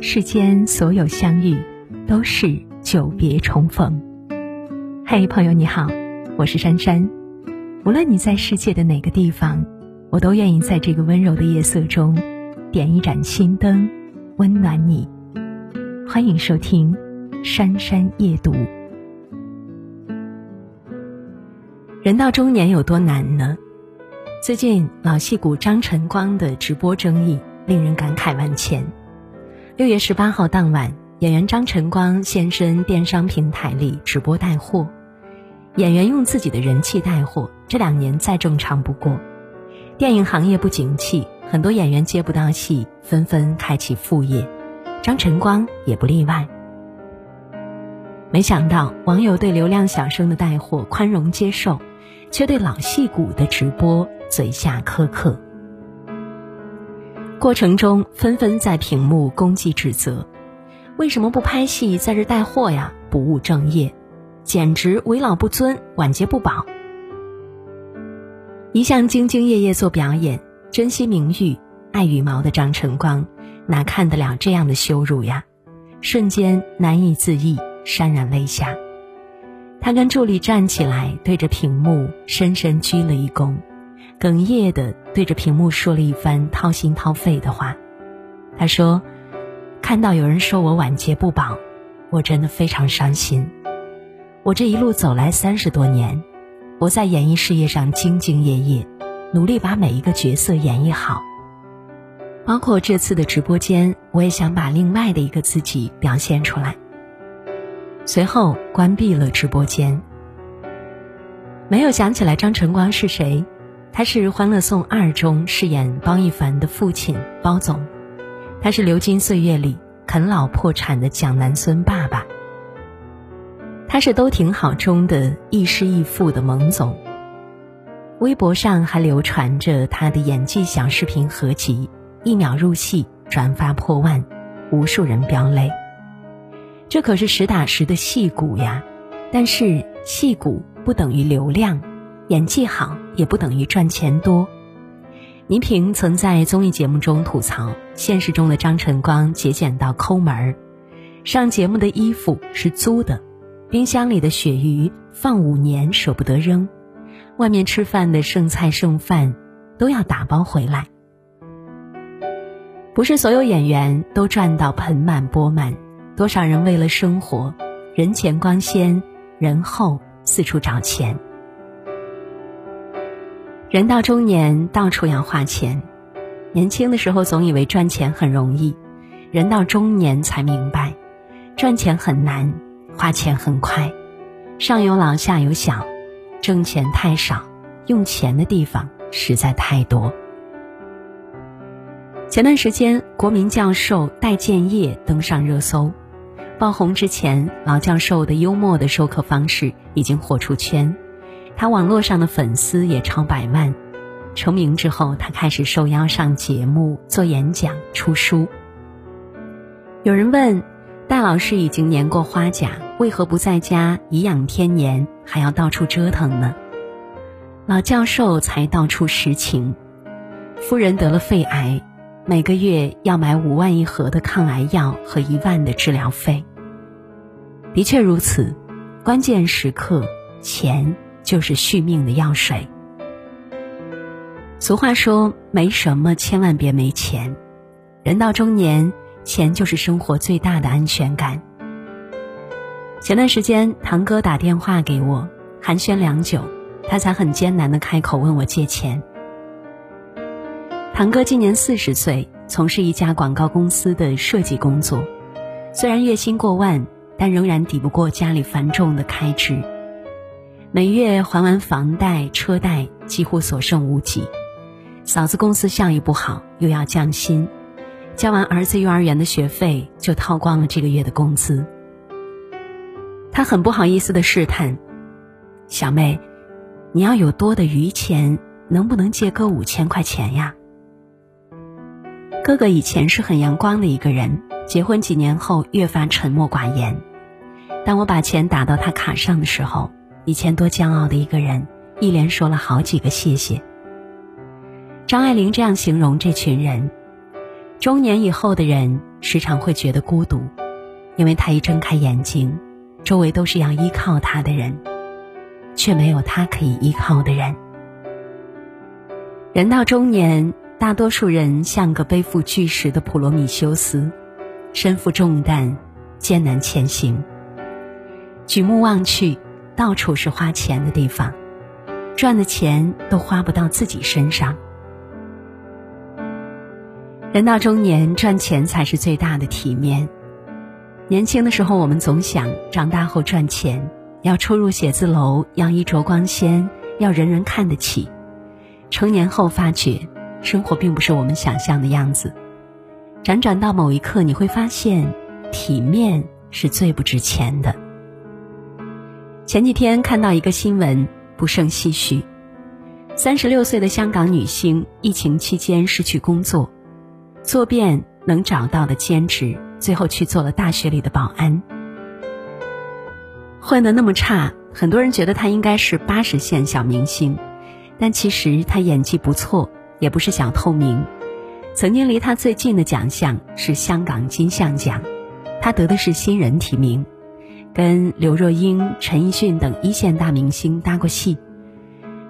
世间所有相遇，都是久别重逢。嘿，朋友你好，我是珊珊。无论你在世界的哪个地方，我都愿意在这个温柔的夜色中，点一盏心灯，温暖你。欢迎收听《珊珊夜读》。人到中年有多难呢？最近老戏骨张晨光的直播争议令人感慨万千。六月十八号当晚，演员张晨光现身电商平台里直播带货。演员用自己的人气带货，这两年再正常不过。电影行业不景气，很多演员接不到戏，纷纷开启副业，张晨光也不例外。没想到网友对流量小生的带货宽容接受，却对老戏骨的直播。嘴下苛刻，过程中纷纷在屏幕攻击指责：“为什么不拍戏，在这带货呀？不务正业，简直为老不尊，晚节不保。”一向兢兢业业做表演、珍惜名誉、爱羽毛的张晨光，哪看得了这样的羞辱呀？瞬间难以自抑，潸然泪下。他跟助理站起来，对着屏幕深深鞠了一躬。哽咽的对着屏幕说了一番掏心掏肺的话，他说：“看到有人说我晚节不保，我真的非常伤心。我这一路走来三十多年，我在演艺事业上兢兢业业，努力把每一个角色演绎好。包括这次的直播间，我也想把另外的一个自己表现出来。”随后关闭了直播间。没有想起来张晨光是谁。他是《欢乐颂二》中饰演包奕凡的父亲包总，他是《流金岁月》里啃老破产的蒋南孙爸爸，他是《都挺好》中的亦师亦父的蒙总。微博上还流传着他的演技小视频合集，一秒入戏，转发破万，无数人飙泪。这可是实打实的戏骨呀！但是戏骨不等于流量。演技好也不等于赚钱多。倪萍曾在综艺节目中吐槽，现实中的张晨光节俭到抠门儿，上节目的衣服是租的，冰箱里的鳕鱼放五年舍不得扔，外面吃饭的剩菜剩饭都要打包回来。不是所有演员都赚到盆满钵满，多少人为了生活，人前光鲜，人后四处找钱。人到中年，到处要花钱。年轻的时候总以为赚钱很容易，人到中年才明白，赚钱很难，花钱很快。上有老下有小，挣钱太少，用钱的地方实在太多。前段时间，国民教授戴建业登上热搜，爆红之前，老教授的幽默的授课方式已经火出圈。他网络上的粉丝也超百万，成名之后，他开始受邀上节目、做演讲、出书。有人问，戴老师已经年过花甲，为何不在家颐养天年，还要到处折腾呢？老教授才道出实情：夫人得了肺癌，每个月要买五万一盒的抗癌药和一万的治疗费。的确如此，关键时刻，钱。就是续命的药水。俗话说：“没什么，千万别没钱。”人到中年，钱就是生活最大的安全感。前段时间，堂哥打电话给我，寒暄良久，他才很艰难的开口问我借钱。堂哥今年四十岁，从事一家广告公司的设计工作，虽然月薪过万，但仍然抵不过家里繁重的开支。每月还完房贷、车贷，几乎所剩无几。嫂子公司效益不好，又要降薪，交完儿子幼儿园的学费，就掏光了这个月的工资。他很不好意思的试探：“小妹，你要有多的余钱，能不能借哥五千块钱呀？”哥哥以前是很阳光的一个人，结婚几年后越发沉默寡言。当我把钱打到他卡上的时候，以前多骄傲的一个人，一连说了好几个谢谢。张爱玲这样形容这群人：中年以后的人，时常会觉得孤独，因为他一睁开眼睛，周围都是要依靠他的人，却没有他可以依靠的人。人到中年，大多数人像个背负巨石的普罗米修斯，身负重担，艰难前行。举目望去，到处是花钱的地方，赚的钱都花不到自己身上。人到中年，赚钱才是最大的体面。年轻的时候，我们总想长大后赚钱，要出入写字楼，要衣着光鲜，要人人看得起。成年后发觉，生活并不是我们想象的样子。辗转到某一刻，你会发现，体面是最不值钱的。前几天看到一个新闻，不胜唏嘘：三十六岁的香港女星，疫情期间失去工作。做遍能找到的兼职，最后去做了大学里的保安。混得那么差，很多人觉得他应该是八十线小明星，但其实他演技不错，也不是小透明。曾经离他最近的奖项是香港金像奖，他得的是新人提名，跟刘若英、陈奕迅等一线大明星搭过戏，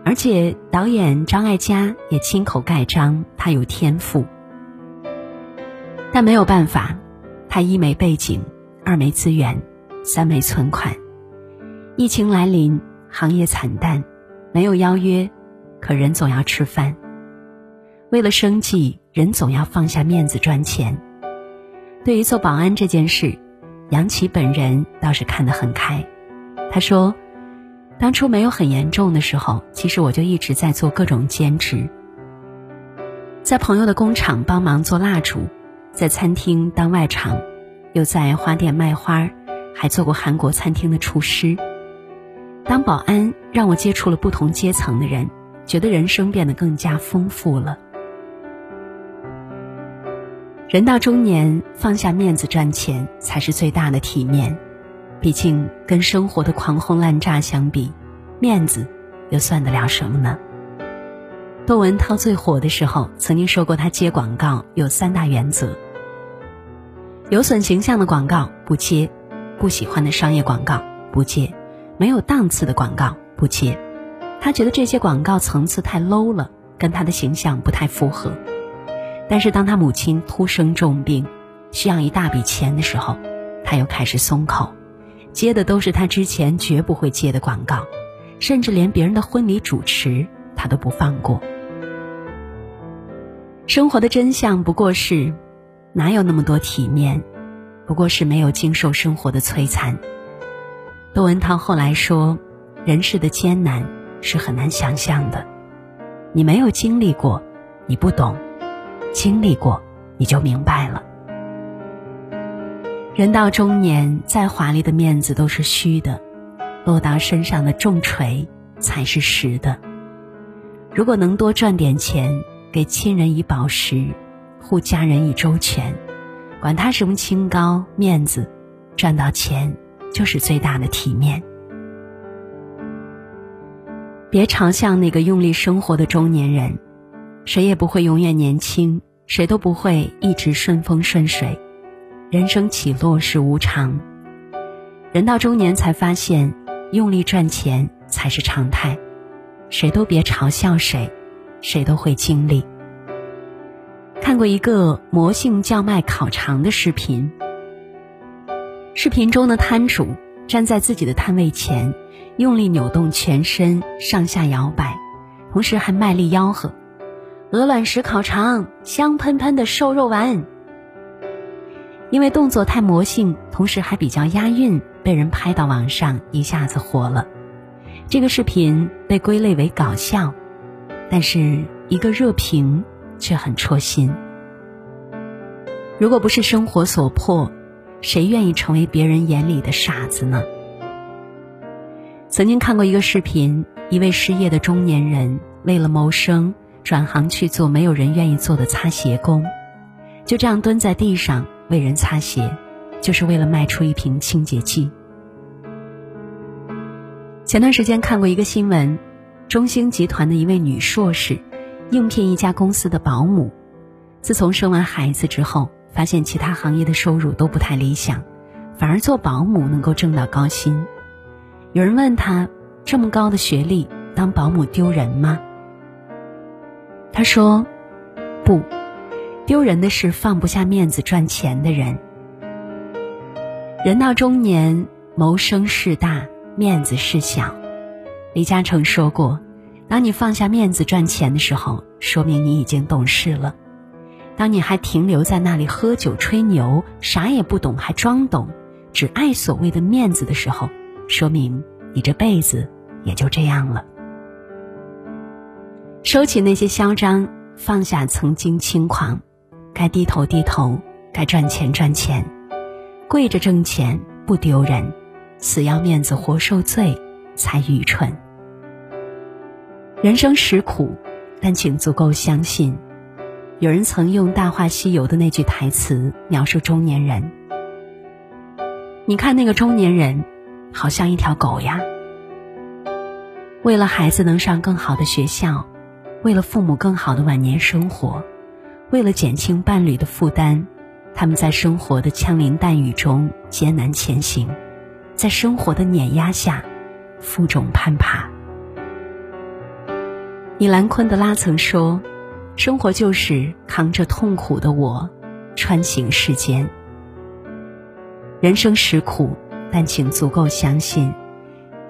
而且导演张艾嘉也亲口盖章，他有天赋。但没有办法，他一没背景，二没资源，三没存款。疫情来临，行业惨淡，没有邀约，可人总要吃饭。为了生计，人总要放下面子赚钱。对于做保安这件事，杨琪本人倒是看得很开。他说：“当初没有很严重的时候，其实我就一直在做各种兼职，在朋友的工厂帮忙做蜡烛。”在餐厅当外场，又在花店卖花，还做过韩国餐厅的厨师。当保安让我接触了不同阶层的人，觉得人生变得更加丰富了。人到中年，放下面子赚钱才是最大的体面。毕竟跟生活的狂轰滥炸相比，面子又算得了什么呢？窦文涛最火的时候，曾经说过他接广告有三大原则。有损形象的广告不接，不喜欢的商业广告不接，没有档次的广告不接。他觉得这些广告层次太 low 了，跟他的形象不太符合。但是当他母亲突生重病，需要一大笔钱的时候，他又开始松口，接的都是他之前绝不会接的广告，甚至连别人的婚礼主持他都不放过。生活的真相不过是。哪有那么多体面？不过是没有经受生活的摧残。窦文涛后来说：“人世的艰难是很难想象的，你没有经历过，你不懂；经历过，你就明白了。人到中年，再华丽的面子都是虚的，落到身上的重锤才是实的。如果能多赚点钱，给亲人以宝石。”护家人以周全，管他什么清高面子，赚到钱就是最大的体面。别嘲笑那个用力生活的中年人，谁也不会永远年轻，谁都不会一直顺风顺水，人生起落是无常。人到中年才发现，用力赚钱才是常态。谁都别嘲笑谁，谁都会经历。看过一个魔性叫卖烤肠的视频。视频中的摊主站在自己的摊位前，用力扭动全身，上下摇摆，同时还卖力吆喝：“鹅卵石烤肠，香喷喷的瘦肉丸。”因为动作太魔性，同时还比较押韵，被人拍到网上，一下子火了。这个视频被归类为搞笑，但是一个热评。却很戳心。如果不是生活所迫，谁愿意成为别人眼里的傻子呢？曾经看过一个视频，一位失业的中年人为了谋生，转行去做没有人愿意做的擦鞋工，就这样蹲在地上为人擦鞋，就是为了卖出一瓶清洁剂。前段时间看过一个新闻，中兴集团的一位女硕士。应聘一家公司的保姆，自从生完孩子之后，发现其他行业的收入都不太理想，反而做保姆能够挣到高薪。有人问她，这么高的学历当保姆丢人吗？他说：“不，丢人的是放不下面子赚钱的人。人到中年，谋生事大，面子事小。李嘉诚说过：当你放下面子赚钱的时候，说明你已经懂事了；当你还停留在那里喝酒吹牛，啥也不懂还装懂，只爱所谓的面子的时候，说明你这辈子也就这样了。”收起那些嚣张，放下曾经轻狂，该低头低头，该赚钱赚钱，跪着挣钱不丢人，死要面子活受罪才愚蠢。人生实苦，但请足够相信。有人曾用《大话西游》的那句台词描述中年人：“你看那个中年人，好像一条狗呀，为了孩子能上更好的学校。”为了父母更好的晚年生活，为了减轻伴侣的负担，他们在生活的枪林弹雨中艰难前行，在生活的碾压下负重攀爬。米兰昆德拉曾说：“生活就是扛着痛苦的我，穿行世间。人生实苦，但请足够相信，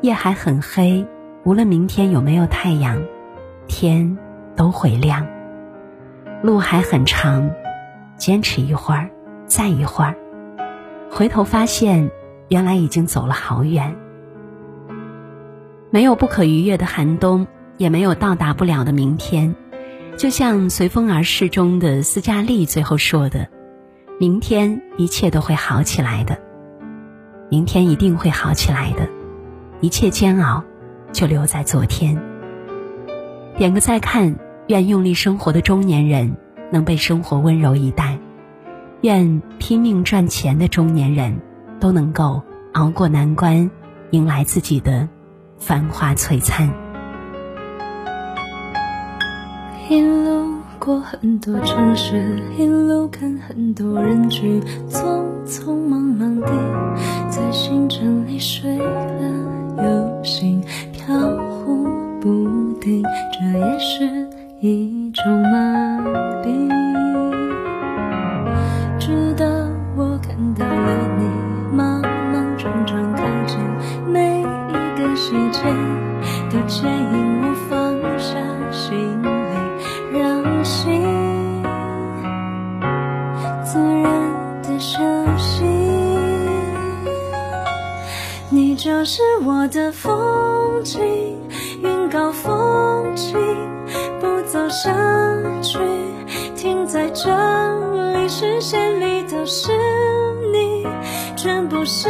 夜还很黑，无论明天有没有太阳。”天都会亮，路还很长，坚持一会儿，再一会儿，回头发现，原来已经走了好远。没有不可逾越的寒冬，也没有到达不了的明天。就像《随风而逝》中的斯嘉丽最后说的：“明天一切都会好起来的，明天一定会好起来的，一切煎熬就留在昨天。”点个再看，愿用力生活的中年人能被生活温柔以待，愿拼命赚钱的中年人都能够熬过难关，迎来自己的繁华璀璨。一路过很多城市，一路看很多人去，匆匆忙忙地在行程里睡了又醒，飘忽不定。这也是一种麻痹。直到我看到了你，莽莽撞撞靠近，每一个细节都牵引我放下行李，让心自然的休息。你就是我的风下去，停在这里，视线里都是你，全部是